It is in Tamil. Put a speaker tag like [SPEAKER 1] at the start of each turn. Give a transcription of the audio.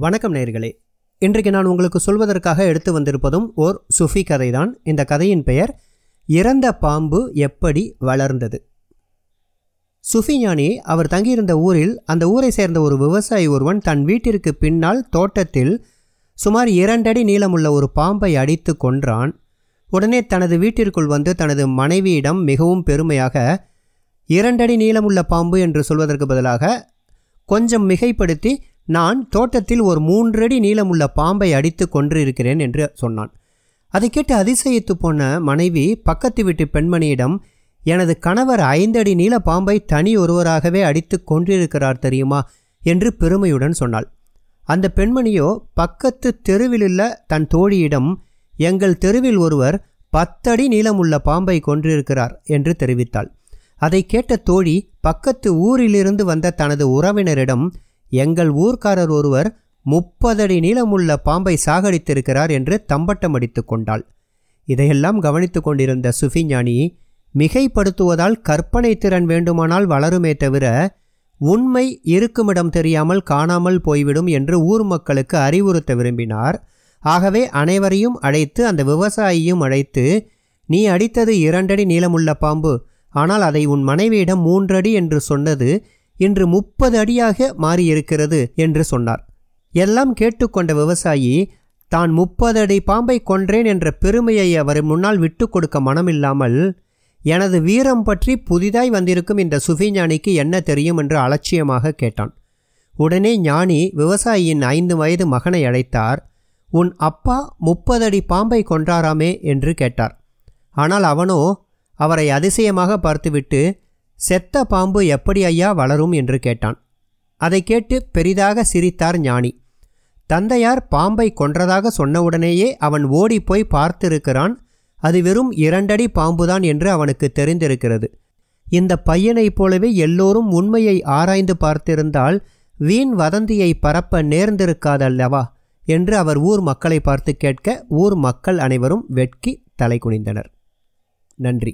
[SPEAKER 1] வணக்கம் நேர்களே இன்றைக்கு நான் உங்களுக்கு சொல்வதற்காக எடுத்து வந்திருப்பதும் ஓர் சுஃபி கதைதான். இந்த கதையின் பெயர் இறந்த பாம்பு எப்படி வளர்ந்தது? சுஃபி ஞானி அவர் தங்கியிருந்த ஊரில் அந்த ஊரை சேர்ந்த ஒரு விவசாயி ஒருவன் தன் வீட்டிற்கு பின்னால் தோட்டத்தில் சுமார் இரண்டடி நீளமுள்ள ஒரு பாம்பை அடித்து கொன்றான். உடனே தனது வீட்டிற்குள் வந்து தனது மனைவியிடம் மிகவும் பெருமையாக இரண்டடி நீளமுள்ள பாம்பு என்று சொல்வதற்கு பதிலாக கொஞ்சம் மிகைப்படுத்தி நான் தோட்டத்தில் ஒரு மூன்றடி நீளமுள்ள பாம்பை அடித்து கொன்றிருக்கிறேன் என்று சொன்னான். அதை கேட்டு அதிசயித்து போன மனைவி பக்கத்து வீட்டு பெண்மணியிடம் எனது கணவர் ஐந்தடி நீள பாம்பை தனி ஒருவராகவே அடித்து கொன்றிருக்கிறார் தெரியுமா? என்று பெருமையுடன் சொன்னாள். அந்த பெண்மணியோ பக்கத்து தெருவிலுள்ள தன் தோழியிடம் எங்கள் தெருவில் ஒருவர் பத்தடி நீளமுள்ள பாம்பை கொன்றிருக்கிறார் என்று தெரிவித்தாள். அதை கேட்ட தோழி பக்கத்து ஊரிலிருந்து வந்த தனது உறவினரிடம் எங்கள் ஊர்க்காரர் ஒருவர் முப்பதடி நீளமுள்ள பாம்பை சாகடித்திருக்கிறார் என்று தம்பட்டம் அடித்து கொண்டாள். இதையெல்லாம் கவனித்து கொண்டிருந்த சுஃபி ஞானி மிகைப்படுத்துவதால் கற்பனை திறன் வேண்டுமானால் வளருமே தவிர உண்மை இருக்குமிடம் தெரியாமல் காணாமல் போய்விடும் என்று ஊர் மக்களுக்கு அறிவுறுத்த விரும்பினார். ஆகவே அனைவரையும் அழைத்து அந்த விவசாயியும் அழைத்து நீ அடித்தது இரண்டடி நீளமுள்ள பாம்பு. ஆனால் அதை உன் மனைவியிடம் மூன்றடி என்று சொன்னது இன்று முப்பது அடியாக மாறியிருக்கிறது என்று சொன்னார். எல்லாம் கேட்டுக்கொண்ட விவசாயி தான் முப்பது அடி பாம்பை கொன்றேன் என்ற பெருமையை அவர் முன்னால் விட்டு கொடுக்க மனமில்லாமல் எனது வீரம் பற்றி புதிதாய் வந்திருக்கும் இந்த சுஃபிஞானிக்கு என்ன தெரியும்? என்று அலட்சியமாக கேட்டான். உடனே ஞானி விவசாயியின் ஐந்து வயது மகனை அழைத்தார். உன் அப்பா முப்பது அடி பாம்பை கொன்றாராமே? என்று கேட்டார். ஆனால் அவனோ அவரை அதிசயமாக பார்த்துவிட்டு செத்த பாம்பு எப்படி ஐயா வளரும் என்று கேட்டான். அதை கேட்டு பெரிதாக சிரித்தார் ஞானி. தந்தையார் பாம்பை கொன்றதாக சொன்னவுடனேயே அவன் ஓடிப்போய் பார்த்திருக்கிறான். அது வெறும் இரண்டடி பாம்புதான் என்று அவனுக்கு தெரிந்திருக்கிறது. இந்த பையனைப் போலவே எல்லோரும் உண்மையை ஆராய்ந்து பார்த்திருந்தால் வீண் வதந்தியை பரப்ப நேர்ந்திருக்காதல்லவா என்று அவர் ஊர் மக்களை பார்த்து கேட்க ஊர் மக்கள் அனைவரும் வெட்கி தலை குனிந்தனர். நன்றி.